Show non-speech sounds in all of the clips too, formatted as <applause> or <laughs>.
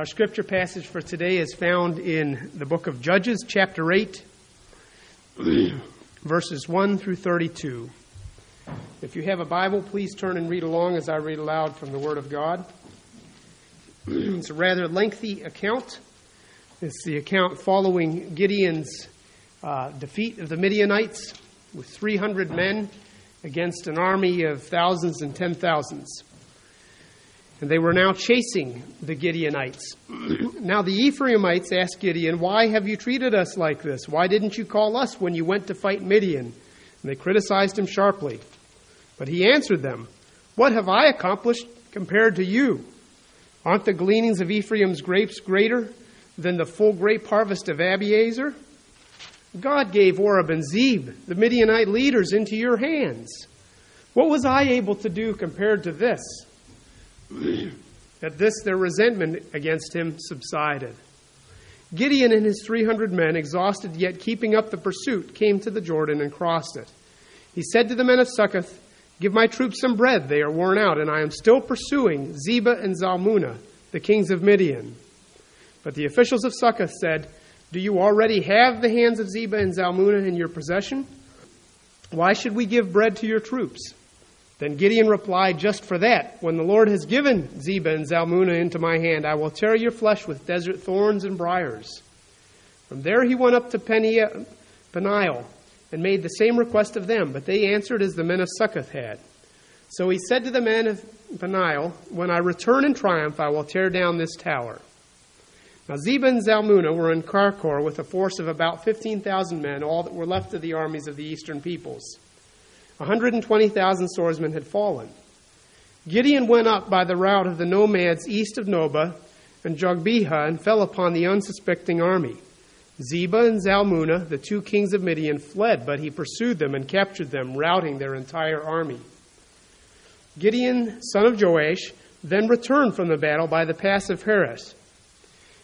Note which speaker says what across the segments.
Speaker 1: Our scripture passage for today is found in the book of Judges, chapter 8, <clears throat> verses 1 through 32. If you have a Bible, please turn and read along as I read aloud from the Word of God. <clears throat> it's a rather lengthy account. It's the account following Gideon's uh, defeat of the Midianites with 300 men against an army of thousands and ten thousands. And they were now chasing the Gideonites. <clears throat> now the Ephraimites asked Gideon, Why have you treated us like this? Why didn't you call us when you went to fight Midian? And they criticized him sharply. But he answered them, What have I accomplished compared to you? Aren't the gleanings of Ephraim's grapes greater than the full grape harvest of Abiezer? God gave Oreb and Zeb, the Midianite leaders, into your hands. What was I able to do compared to this? At this, their resentment against him subsided. Gideon and his 300 men, exhausted yet keeping up the pursuit, came to the Jordan and crossed it. He said to the men of Succoth, Give my troops some bread, they are worn out, and I am still pursuing Zebah and Zalmunna, the kings of Midian. But the officials of Succoth said, Do you already have the hands of Zebah and Zalmunna in your possession? Why should we give bread to your troops? Then Gideon replied, Just for that, when the Lord has given Zebah and Zalmunna into my hand, I will tear your flesh with desert thorns and briers. From there he went up to Peniel and made the same request of them, but they answered as the men of Succoth had. So he said to the men of Peniel, When I return in triumph, I will tear down this tower. Now Zebah and Zalmunna were in Karkor with a force of about 15,000 men, all that were left of the armies of the eastern peoples. 120,000 swordsmen had fallen. Gideon went up by the route of the nomads east of Nobah and Jogbehah and fell upon the unsuspecting army. Zebah and Zalmunna, the two kings of Midian, fled, but he pursued them and captured them, routing their entire army. Gideon, son of Joash, then returned from the battle by the pass of Heres.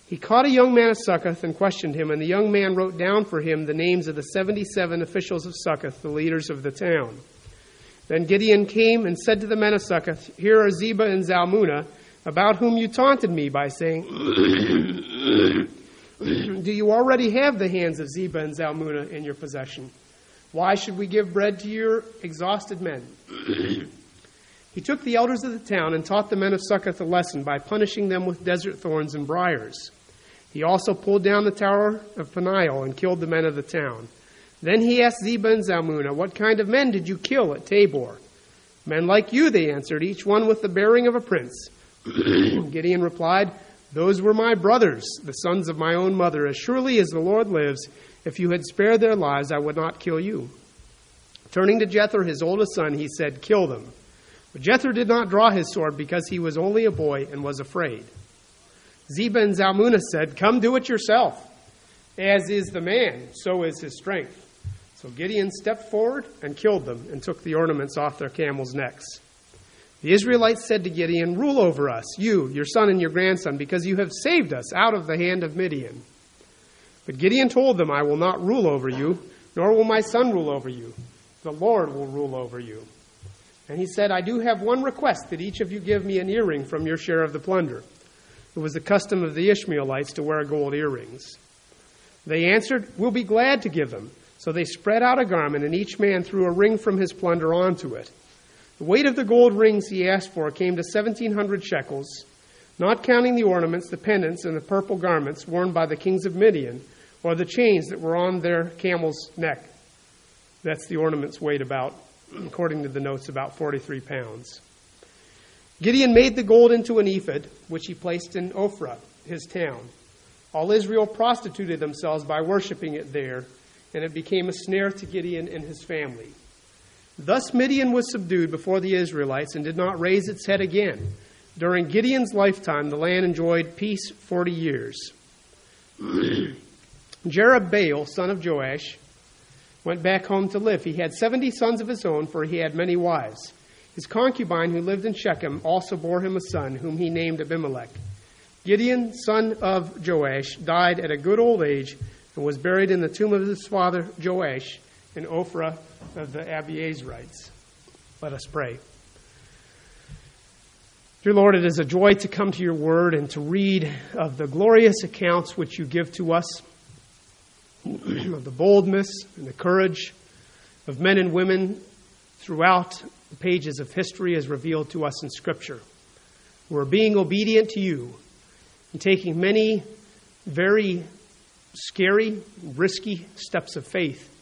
Speaker 1: He caught a young man of Succoth and questioned him, and the young man wrote down for him the names of the 77 officials of Succoth, the leaders of the town. Then Gideon came and said to the men of Succoth, Here are Zebah and Zalmunna, about whom you taunted me by saying, <clears throat> Do you already have the hands of Zebah and Zalmunna in your possession? Why should we give bread to your exhausted men? He took the elders of the town and taught the men of Succoth a lesson by punishing them with desert thorns and briers. He also pulled down the tower of Peniel and killed the men of the town. Then he asked Zebah and Zalmunna, What kind of men did you kill at Tabor? Men like you, they answered, each one with the bearing of a prince. <clears throat> Gideon replied, Those were my brothers, the sons of my own mother. As surely as the Lord lives, if you had spared their lives, I would not kill you. Turning to Jether, his oldest son, he said, Kill them. But Jether did not draw his sword because he was only a boy and was afraid. Zebah and Zalmunna said, Come do it yourself. As is the man, so is his strength. So Gideon stepped forward and killed them and took the ornaments off their camels' necks. The Israelites said to Gideon, Rule over us, you, your son, and your grandson, because you have saved us out of the hand of Midian. But Gideon told them, I will not rule over you, nor will my son rule over you. The Lord will rule over you. And he said, I do have one request that each of you give me an earring from your share of the plunder. It was the custom of the Ishmaelites to wear gold earrings. They answered, We'll be glad to give them. So they spread out a garment, and each man threw a ring from his plunder onto it. The weight of the gold rings he asked for came to 1,700 shekels, not counting the ornaments, the pendants, and the purple garments worn by the kings of Midian, or the chains that were on their camel's neck. That's the ornaments weighed about, according to the notes, about 43 pounds. Gideon made the gold into an ephod, which he placed in Ophrah, his town. All Israel prostituted themselves by worshiping it there, and it became a snare to Gideon and his family. Thus Midian was subdued before the Israelites and did not raise its head again. During Gideon's lifetime, the land enjoyed peace 40 years. <clears throat> Jerubbaal, son of Joash, went back home to live. He had 70 sons of his own, for he had many wives. His concubine, who lived in Shechem, also bore him a son, whom he named Abimelech. Gideon, son of Joash, died at a good old age and was buried in the tomb of his father Joash in Ophrah of the Abiezrites. Let us pray. Dear Lord, it is a joy to come to your word and to read of the glorious accounts which you give to us, of the boldness and the courage of men and women throughout the pages of history as revealed to us in Scripture, who are being obedient to you and taking many very scary, risky steps of faith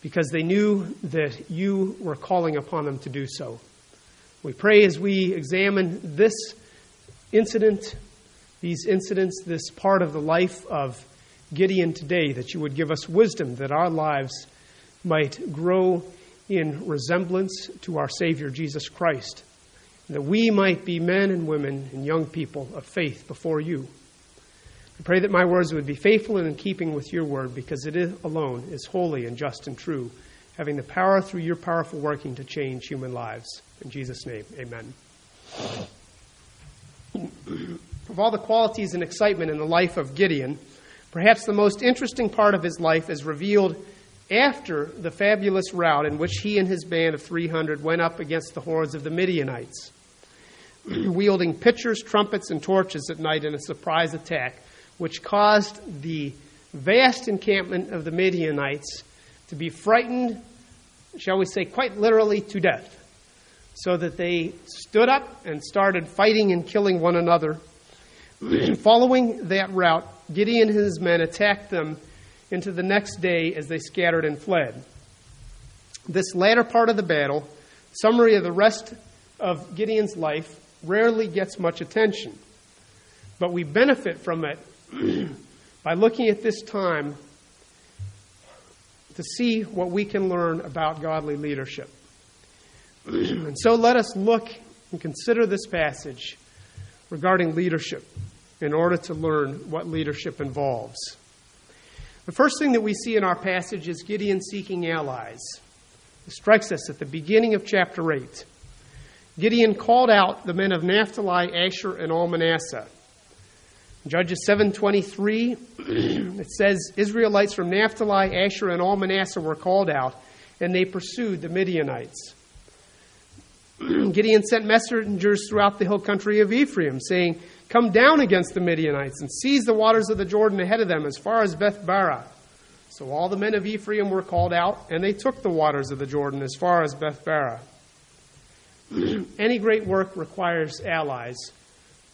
Speaker 1: because they knew that you were calling upon them to do so. We pray as we examine this incident, these incidents, this part of the life of Gideon today, that you would give us wisdom that our lives might grow in resemblance to our Savior Jesus Christ, that we might be men and women and young people of faith before you. I pray that my words would be faithful and in keeping with your word, because it is alone is holy and just and true, having the power through your powerful working to change human lives. In Jesus' name, amen. <clears throat> Of all the qualities and excitement in the life of Gideon, perhaps the most interesting part of his life is revealed after the fabulous rout in which he and his band of 300 went up against the hordes of the Midianites, <clears throat> wielding pitchers, trumpets, and torches at night in a surprise attack, which caused the vast encampment of the Midianites to be frightened, shall we say, quite literally to death so that they stood up and started fighting and killing one another. <clears throat> Following that rout, Gideon and his men attacked them into the next day as they scattered and fled. This latter part of the battle, summary of the rest of Gideon's life, rarely gets much attention. But we benefit from it <clears throat> by looking at this time to see what we can learn about godly leadership <clears throat> and so let us look and consider this passage regarding leadership in order to learn what leadership involves. The first thing that we see in our passage is Gideon seeking allies. It strikes us at the beginning of chapter 8. Gideon called out the men of Naphtali, Asher, and all Manasseh. Judges 7:23 <clears throat> it says Israelites from Naphtali, Asher, and all Manasseh were called out, and they pursued the Midianites. <clears throat> Gideon sent messengers throughout the hill country of Ephraim, saying, Come down against the Midianites and seize the waters of the Jordan ahead of them as far as Beth Barah. So all the men of Ephraim were called out, and they took the waters of the Jordan as far as Beth Barah. <clears throat> Any great work requires allies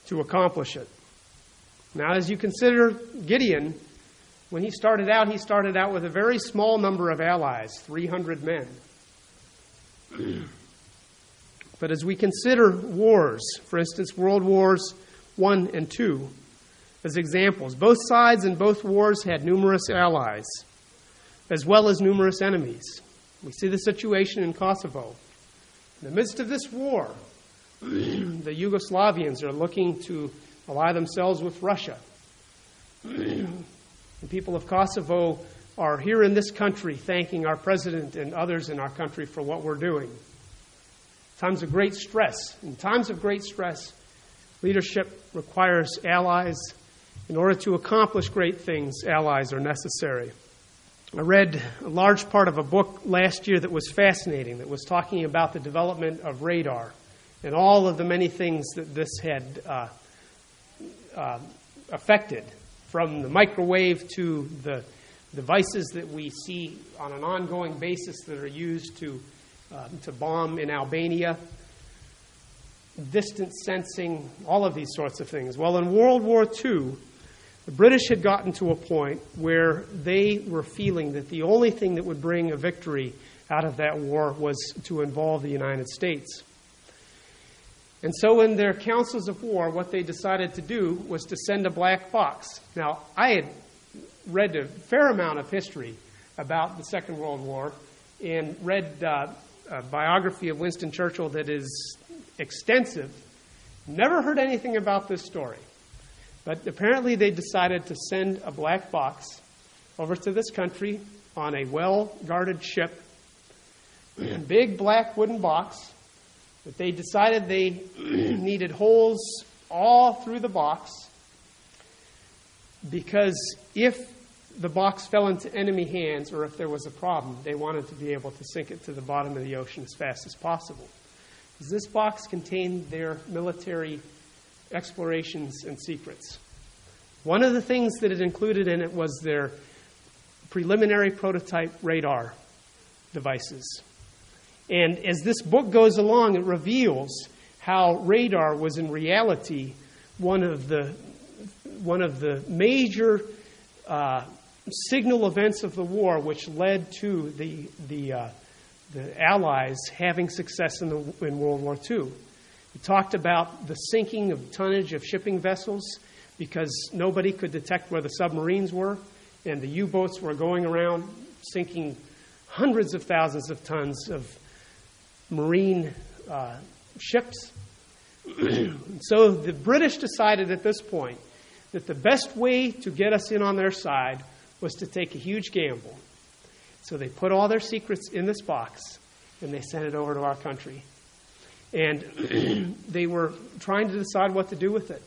Speaker 1: to accomplish it. Now, as you consider Gideon, when he started out, he started out with a very small number of allies 300 men. <clears throat> But as we consider wars, for instance, World Wars I and 2 as examples, both sides in both wars had numerous allies, as well as numerous enemies. We see the situation in Kosovo. In the midst of this war, <clears throat> the Yugoslavians are looking to ally themselves with Russia. <clears throat> the people of Kosovo are here in this country thanking our president and others in our country for what we're doing times of great stress. In times of great stress, leadership requires allies. In order to accomplish great things, allies are necessary. I read a large part of a book last year that was fascinating, that was talking about the development of radar and all of the many things that this had uh, uh, affected, from the microwave to the devices that we see on an ongoing basis that are used to uh, to bomb in Albania, distance sensing, all of these sorts of things. Well, in World War II, the British had gotten to a point where they were feeling that the only thing that would bring a victory out of that war was to involve the United States. And so, in their councils of war, what they decided to do was to send a black box. Now, I had read a fair amount of history about the Second World War and read uh, a biography of Winston Churchill that is extensive. Never heard anything about this story. But apparently, they decided to send a black box over to this country on a well guarded ship, <clears throat> big black wooden box that they decided they <clears throat> needed holes all through the box because if the box fell into enemy hands or if there was a problem, they wanted to be able to sink it to the bottom of the ocean as fast as possible. This box contained their military explorations and secrets. One of the things that it included in it was their preliminary prototype radar devices. And as this book goes along, it reveals how radar was in reality one of the, one of the major uh, signal events of the war which led to the, the, uh, the Allies having success in, the, in World War II. He talked about the sinking of tonnage of shipping vessels because nobody could detect where the submarines were, and the U boats were going around sinking hundreds of thousands of tons of marine uh, ships. <clears throat> so the British decided at this point that the best way to get us in on their side was to take a huge gamble. So they put all their secrets in this box and they sent it over to our country. And <clears throat> they were trying to decide what to do with it.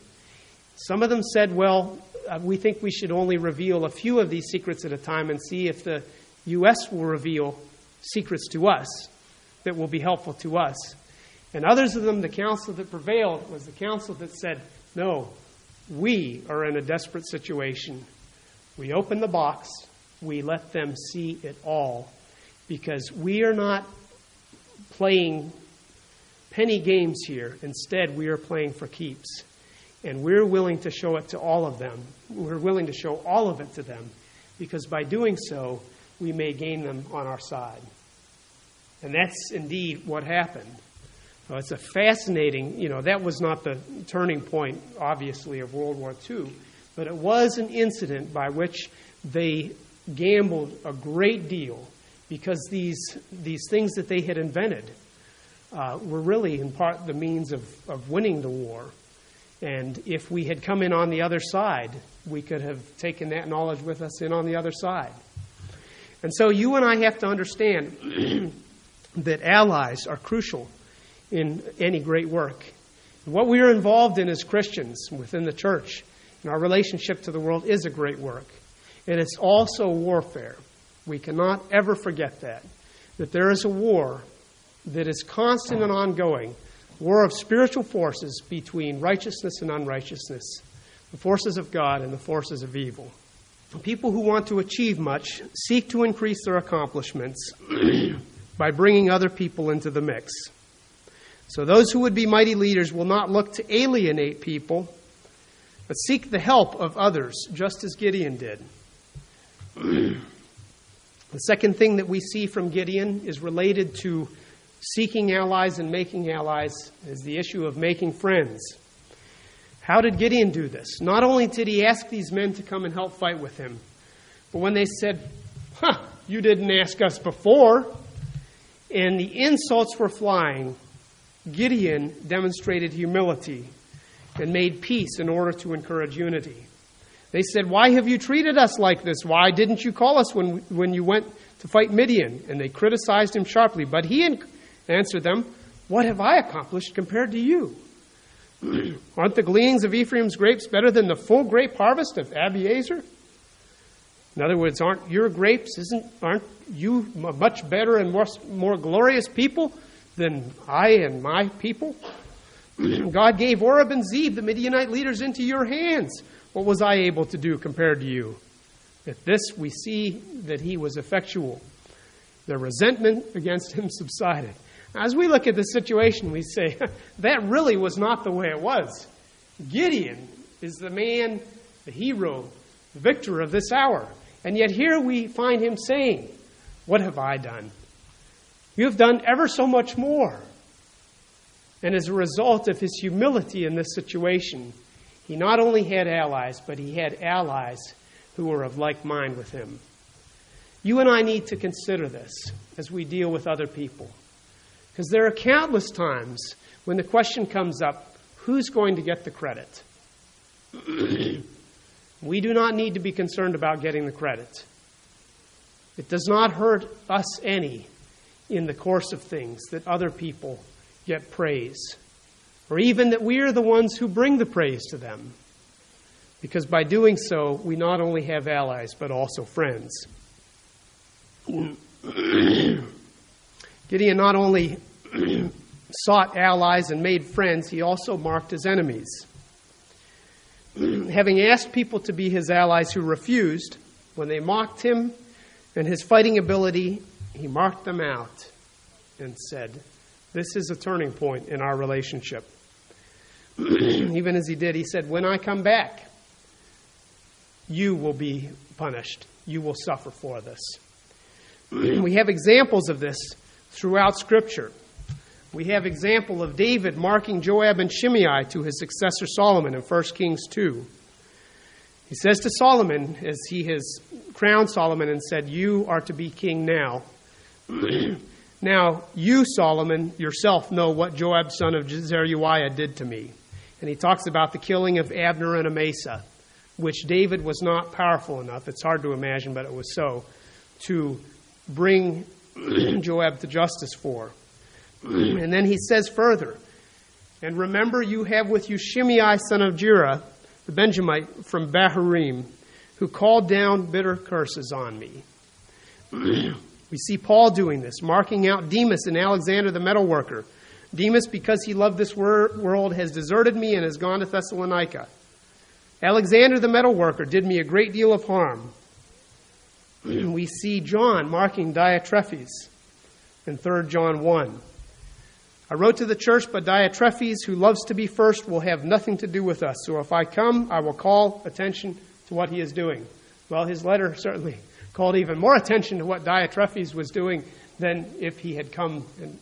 Speaker 1: Some of them said, well, uh, we think we should only reveal a few of these secrets at a time and see if the U.S. will reveal secrets to us that will be helpful to us. And others of them, the counsel that prevailed was the counsel that said, no, we are in a desperate situation. We open the box, we let them see it all, because we are not playing penny games here. Instead, we are playing for keeps. And we're willing to show it to all of them. We're willing to show all of it to them, because by doing so, we may gain them on our side. And that's indeed what happened. It's a fascinating, you know, that was not the turning point, obviously, of World War II, but it was an incident by which they gambled a great deal because these, these things that they had invented uh, were really, in part, the means of, of winning the war. And if we had come in on the other side, we could have taken that knowledge with us in on the other side. And so you and I have to understand <clears throat> that allies are crucial in any great work. What we are involved in as Christians within the church and our relationship to the world is a great work. And it's also warfare. We cannot ever forget that. That there is a war that is constant and ongoing war of spiritual forces between righteousness and unrighteousness, the forces of God and the forces of evil. People who want to achieve much seek to increase their accomplishments <clears throat> by bringing other people into the mix. So those who would be mighty leaders will not look to alienate people, but seek the help of others, just as Gideon did. <clears throat> the second thing that we see from Gideon is related to seeking allies and making allies, is the issue of making friends. How did Gideon do this? Not only did he ask these men to come and help fight with him, but when they said, Huh, you didn't ask us before, and the insults were flying, Gideon demonstrated humility and made peace in order to encourage unity. They said, Why have you treated us like this? Why didn't you call us when, when you went to fight Midian? And they criticized him sharply. But he answered them, What have I accomplished compared to you? <clears throat> Aren't the gleanings of Ephraim's grapes better than the full grape harvest of Abiezer? In other words, aren't your grapes, isn't, aren't you much better and more, more glorious people than I and my people? <clears throat> God gave Oreb and Zeb, the Midianite leaders, into your hands. What was I able to do compared to you? At this, we see that he was effectual. The resentment against him <laughs> subsided. As we look at the situation, we say, <laughs> that really was not the way it was. Gideon is the man, the hero, the victor of this hour. And yet here we find him saying, What have I done? You have done ever so much more. And as a result of his humility in this situation, he not only had allies, but he had allies who were of like mind with him. You and I need to consider this as we deal with other people. Because there are countless times when the question comes up who's going to get the credit? <clears throat> we do not need to be concerned about getting the credit. It does not hurt us any in the course of things that other people get praise, or even that we are the ones who bring the praise to them. Because by doing so, we not only have allies, but also friends. Gideon not only <clears throat> sought allies and made friends, he also marked his enemies. Having asked people to be his allies who refused, when they mocked him and his fighting ability, he marked them out and said, This is a turning point in our relationship. <clears throat> Even as he did, he said, When I come back, you will be punished. You will suffer for this. <clears throat> we have examples of this throughout Scripture. We have example of David marking Joab and Shimei to his successor Solomon in 1 Kings 2. He says to Solomon, as he has crowned Solomon and said, You are to be king now. <clears throat> now, you, Solomon, yourself know what Joab, son of Zeruiah, did to me. And he talks about the killing of Abner and Amasa, which David was not powerful enough, it's hard to imagine, but it was so, to bring <clears throat> Joab to justice for. <clears throat> and then he says further, And remember, you have with you Shimei, son of Gera, the Benjamite from Bahurim, who called down bitter curses on me. <clears throat> we see Paul doing this, marking out Demas and Alexander the metalworker. Demas, because he loved this world, has deserted me and has gone to Thessalonica. Alexander the metalworker did me a great deal of harm. <clears throat> we see John marking Diotrephes in 3 John 1. I wrote to the church, but Diotrephes, who loves to be first, will have nothing to do with us. So if I come, I will call attention to what he is doing. Well, his letter certainly <laughs> called even more attention to what Diotrephes was doing than if he had come, and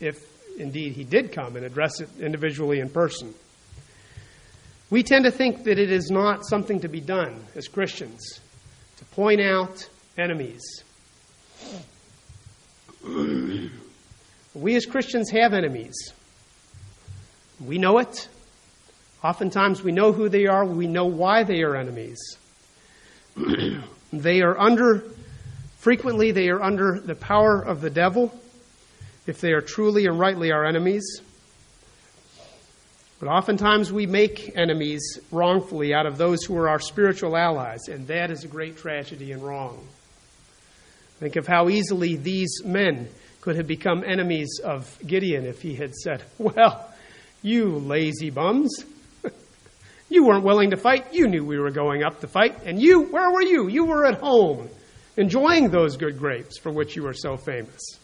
Speaker 1: if indeed he did come and address it individually in person. We tend to think that it is not something to be done as Christians to point out enemies. We as Christians have enemies. We know it. Oftentimes we know who they are, we know why they are enemies. they are under, frequently, they are under the power of the devil if they are truly and rightly our enemies. But oftentimes we make enemies wrongfully out of those who are our spiritual allies, and that is a great tragedy and wrong. Think of how easily these men could have become enemies of Gideon if he had said, <laughs> Well, you lazy bums, <laughs> you weren't willing to fight. You knew we were going up to fight. And you, where were you? You were at home, enjoying those good grapes for which you were so famous.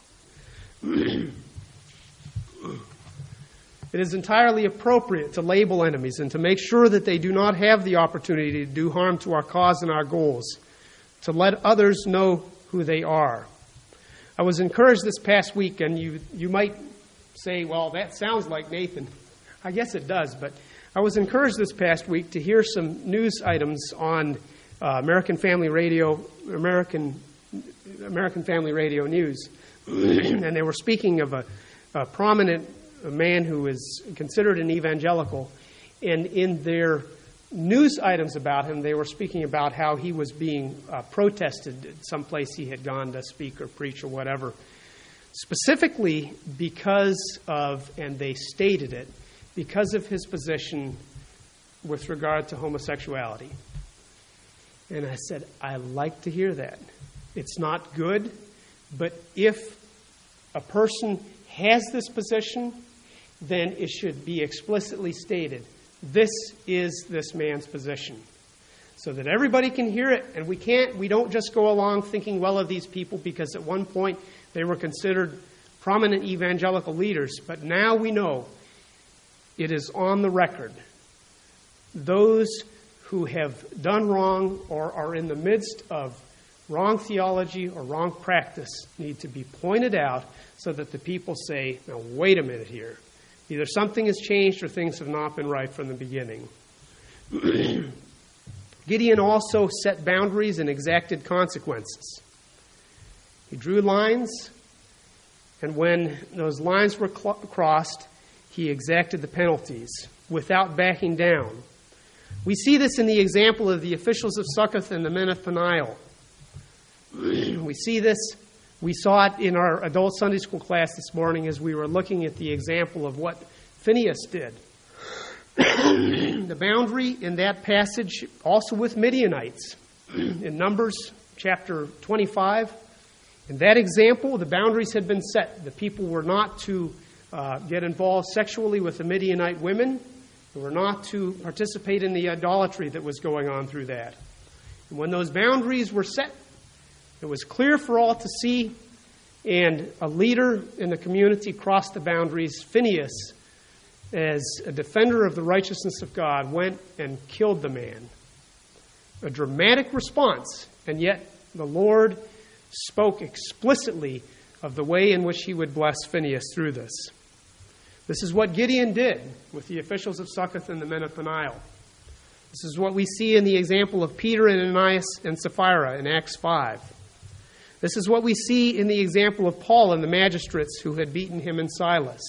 Speaker 1: It is entirely appropriate to label enemies and to make sure that they do not have the opportunity to do harm to our cause and our goals, to let others know who they are. I was encouraged this past week, and you, you might say, well, that sounds like Nathan. I guess it does, but I was encouraged this past week to hear some news items on uh, American Family Radio, American, American Family Radio News. <clears throat> and they were speaking of a, a prominent man who is considered an evangelical. And in their news items about him, they were speaking about how he was being uh, protested at some place he had gone to speak or preach or whatever. Specifically because of, and they stated it, because of his position with regard to homosexuality. And I said, I like to hear that. It's not good, but if a person has this position, then it should be explicitly stated this is this man's position. So that everybody can hear it, and we can't, we don't just go along thinking well of these people because at one point they were considered prominent evangelical leaders, but now we know it is on the record. Those who have done wrong or are in the midst of wrong theology or wrong practice need to be pointed out so that the people say, now, wait a minute here. Either something has changed or things have not been right from the beginning. <clears throat> Gideon also set boundaries and exacted consequences. He drew lines, and when those lines were cl- crossed, he exacted the penalties without backing down. We see this in the example of the officials of Succoth and the men of Peniel. We see this we saw it in our adult Sunday school class this morning as we were looking at the example of what Phineas did. <coughs> the boundary in that passage, also with Midianites, in Numbers chapter 25, in that example, the boundaries had been set. The people were not to uh, get involved sexually with the Midianite women. They were not to participate in the idolatry that was going on through that. And when those boundaries were set, it was clear for all to see, and a leader in the community crossed the boundaries. Phineas, as a defender of the righteousness of God, went and killed the man. A dramatic response, and yet the Lord spoke explicitly of the way in which he would bless Phineas through this. This is what Gideon did with the officials of Succoth and the men of Peniel. This is what we see in the example of Peter and Ananias and Sapphira in Acts 5. This is what we see in the example of Paul and the magistrates who had beaten him and Silas.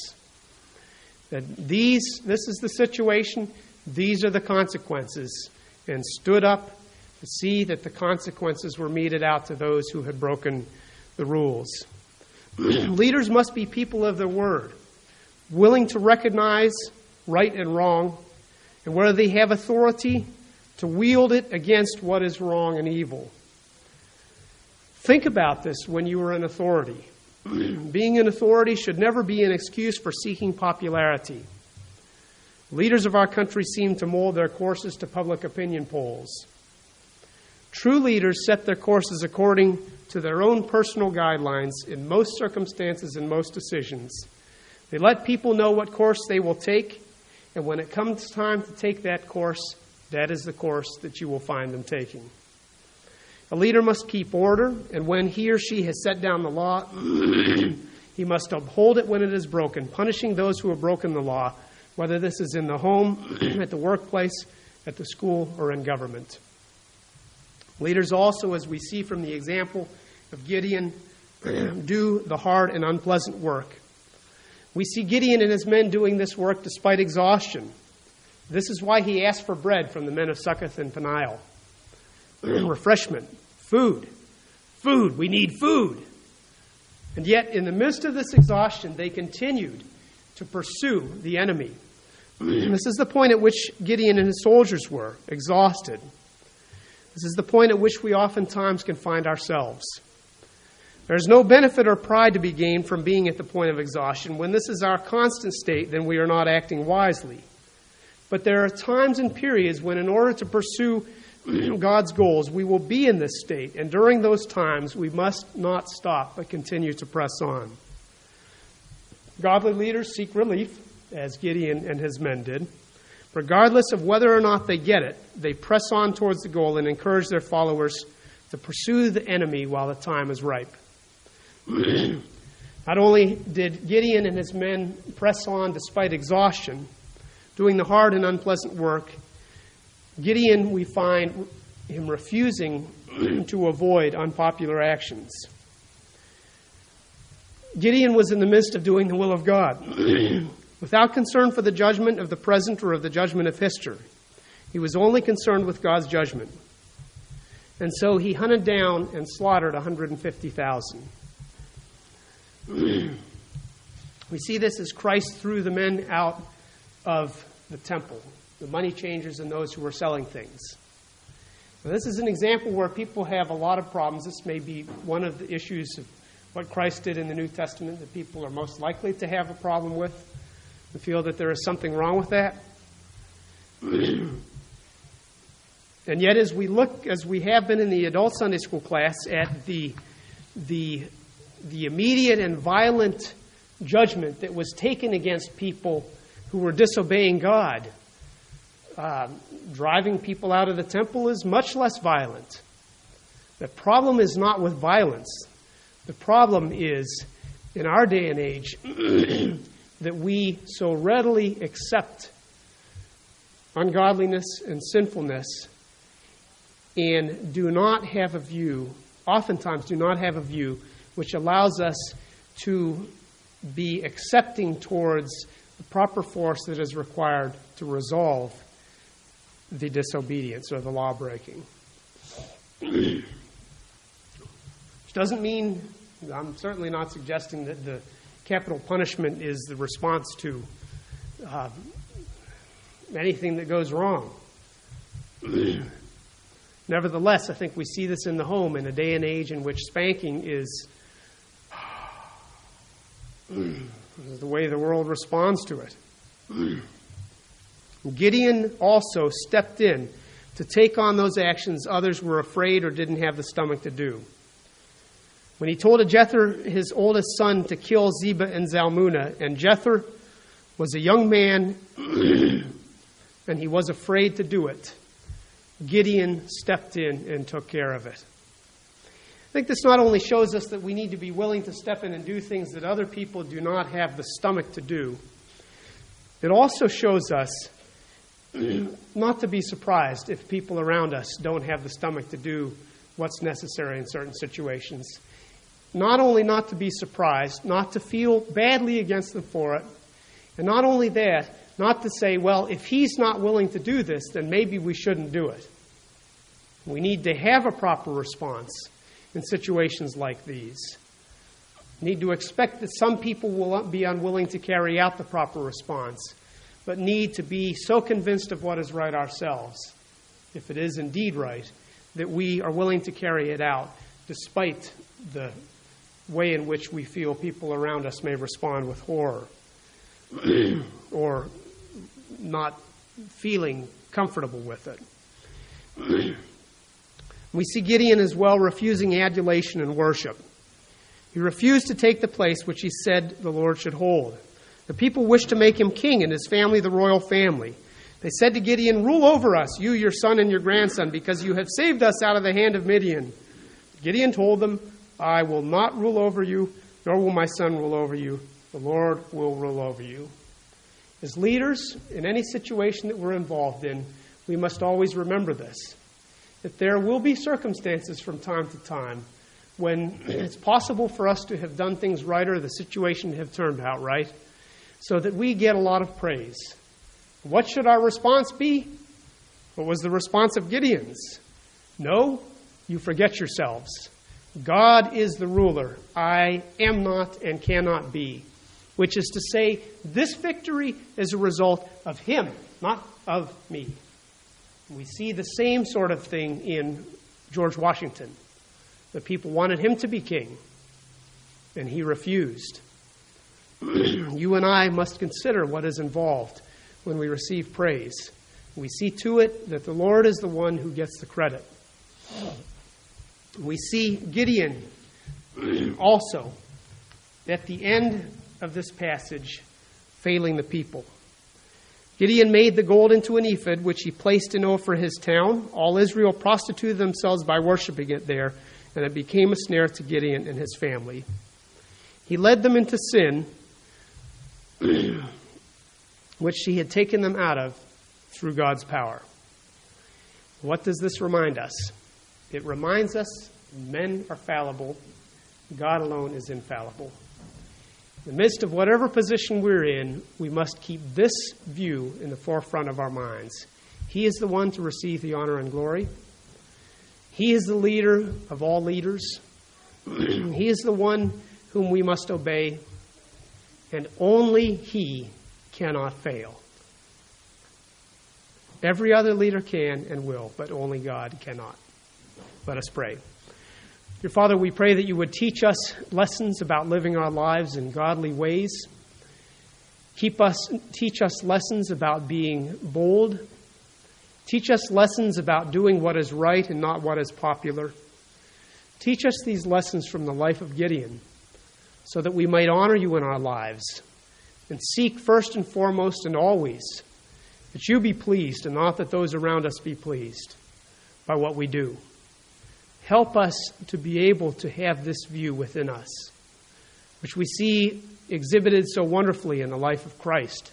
Speaker 1: That these, this is the situation, these are the consequences, and stood up to see that the consequences were meted out to those who had broken the rules. <clears throat> Leaders must be people of their word, willing to recognize right and wrong, and where they have authority, to wield it against what is wrong and evil. Think about this when you are in authority. <clears throat> Being in authority should never be an excuse for seeking popularity. Leaders of our country seem to mold their courses to public opinion polls. True leaders set their courses according to their own personal guidelines in most circumstances and most decisions. They let people know what course they will take, and when it comes time to take that course, that is the course that you will find them taking. A leader must keep order, and when he or she has set down the law, <clears throat> he must uphold it when it is broken, punishing those who have broken the law, whether this is in the home, <clears throat> at the workplace, at the school, or in government. Leaders also, as we see from the example of Gideon, <clears throat> do the hard and unpleasant work. We see Gideon and his men doing this work despite exhaustion. This is why he asked for bread from the men of Succoth and Peniel. Refreshment, food, food, we need food. And yet, in the midst of this exhaustion, they continued to pursue the enemy. <clears throat> this is the point at which Gideon and his soldiers were exhausted. This is the point at which we oftentimes can find ourselves. There's no benefit or pride to be gained from being at the point of exhaustion. When this is our constant state, then we are not acting wisely. But there are times and periods when, in order to pursue <clears throat> God's goals, we will be in this state. And during those times, we must not stop but continue to press on. Godly leaders seek relief, as Gideon and his men did. Regardless of whether or not they get it, they press on towards the goal and encourage their followers to pursue the enemy while the time is ripe. <clears throat> Not only did Gideon and his men press on despite exhaustion, doing the hard and unpleasant work, Gideon, we find him refusing <clears throat> to avoid unpopular actions. Gideon was in the midst of doing the will of God. <clears throat> without concern for the judgment of the present or of the judgment of history. He was only concerned with God's judgment. And so he hunted down and slaughtered 150,000. <clears throat> we see this as Christ threw the men out of the temple, the money changers and those who were selling things. Now, this is an example where people have a lot of problems. This may be one of the issues of what Christ did in the New Testament that people are most likely to have a problem with and feel that there is something wrong with that. <clears throat> and yet, as we look, as we have been in the adult Sunday school class, at the, the, the immediate and violent judgment that was taken against people who were disobeying God, uh, driving people out of the temple is much less violent. The problem is not with violence. The problem is, in our day and age, <clears throat> that we so readily accept ungodliness and sinfulness and do not have a view, oftentimes do not have a view, which allows us to be accepting towards the proper force that is required to resolve the disobedience or the law breaking. Which doesn't mean, I'm certainly not suggesting that the capital punishment is the response to uh, anything that goes wrong. Nevertheless, I think we see this in the home in a day and age in which spanking is is the way the world responds to it. Gideon also stepped in to take on those actions others were afraid or didn't have the stomach to do. When he told Jether, his oldest son, to kill Zebah and Zalmunna, and Jether was a young man <clears throat> and he was afraid to do it, Gideon stepped in and took care of it. I think this not only shows us that we need to be willing to step in and do things that other people do not have the stomach to do, it also shows us <clears throat> not to be surprised if people around us don't have the stomach to do what's necessary in certain situations. Not only not to be surprised, not to feel badly against them for it, and not only that, not to say, well, if he's not willing to do this, then maybe we shouldn't do it. We need to have a proper response in situations like these. We need to expect that some people will be unwilling to carry out the proper response, but need to be so convinced of what is right ourselves, if it is indeed right, that we are willing to carry it out despite the way in which we feel people around us may respond with horror <clears throat> or not feeling comfortable with it. <clears throat> we see Gideon as well refusing adulation and worship. He refused to take the place which he said the Lord should hold. The people wished to make him king and his family the royal family. They said to Gideon, Rule over us, you, your son, and your grandson, because you have saved us out of the hand of Midian. Gideon told them, I will not rule over you, nor will my son rule over you. The Lord will rule over you. As leaders, in any situation that we're involved in, we must always remember this that there will be circumstances from time to time when <clears throat> it's possible for us to have done things right or the situation have turned out right, so that we get a lot of praise. What should our response be? What was the response of Gideon's? No, you forget yourselves. God is the ruler. I am not and cannot be. Which is to say, this victory is a result of Him, not of me. We see the same sort of thing in George Washington. The people wanted him to be king, and he refused. <clears throat> you and I must consider what is involved when we receive praise. We see to it that the Lord is the one who gets the credit. We see Gideon <clears throat> also at the end of this passage failing the people. Gideon made the gold into an ephod, which he placed in Ophrah his town. All Israel prostituted themselves by worshiping it there, and it became a snare to Gideon and his family. He led them into sin, <clears throat> which he had taken them out of through God's power. What does this remind us? It reminds us men are fallible, God alone is infallible. In the midst of whatever position we're in, we must keep this view in the forefront of our minds. He is the one to receive the honor and glory. He is the leader of all leaders. <clears throat> he is the one whom we must obey, and only He cannot fail. Every other leader can and will, but only God cannot. Let us pray. Dear Father, we pray that you would teach us lessons about living our lives in godly ways. Keep us, teach us lessons about being bold. Teach us lessons about doing what is right and not what is popular. Teach us these lessons from the life of Gideon so that we might honor you in our lives and seek first and foremost and always that you be pleased and not that those around us be pleased by what we do. Help us to be able to have this view within us, which we see exhibited so wonderfully in the life of Christ,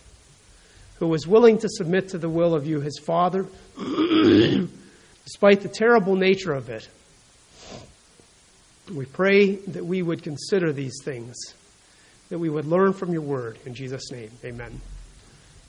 Speaker 1: who was willing to submit to the will of you, his Father, <coughs> despite the terrible nature of it. We pray that we would consider these things, that we would learn from your word. In Jesus' name, amen.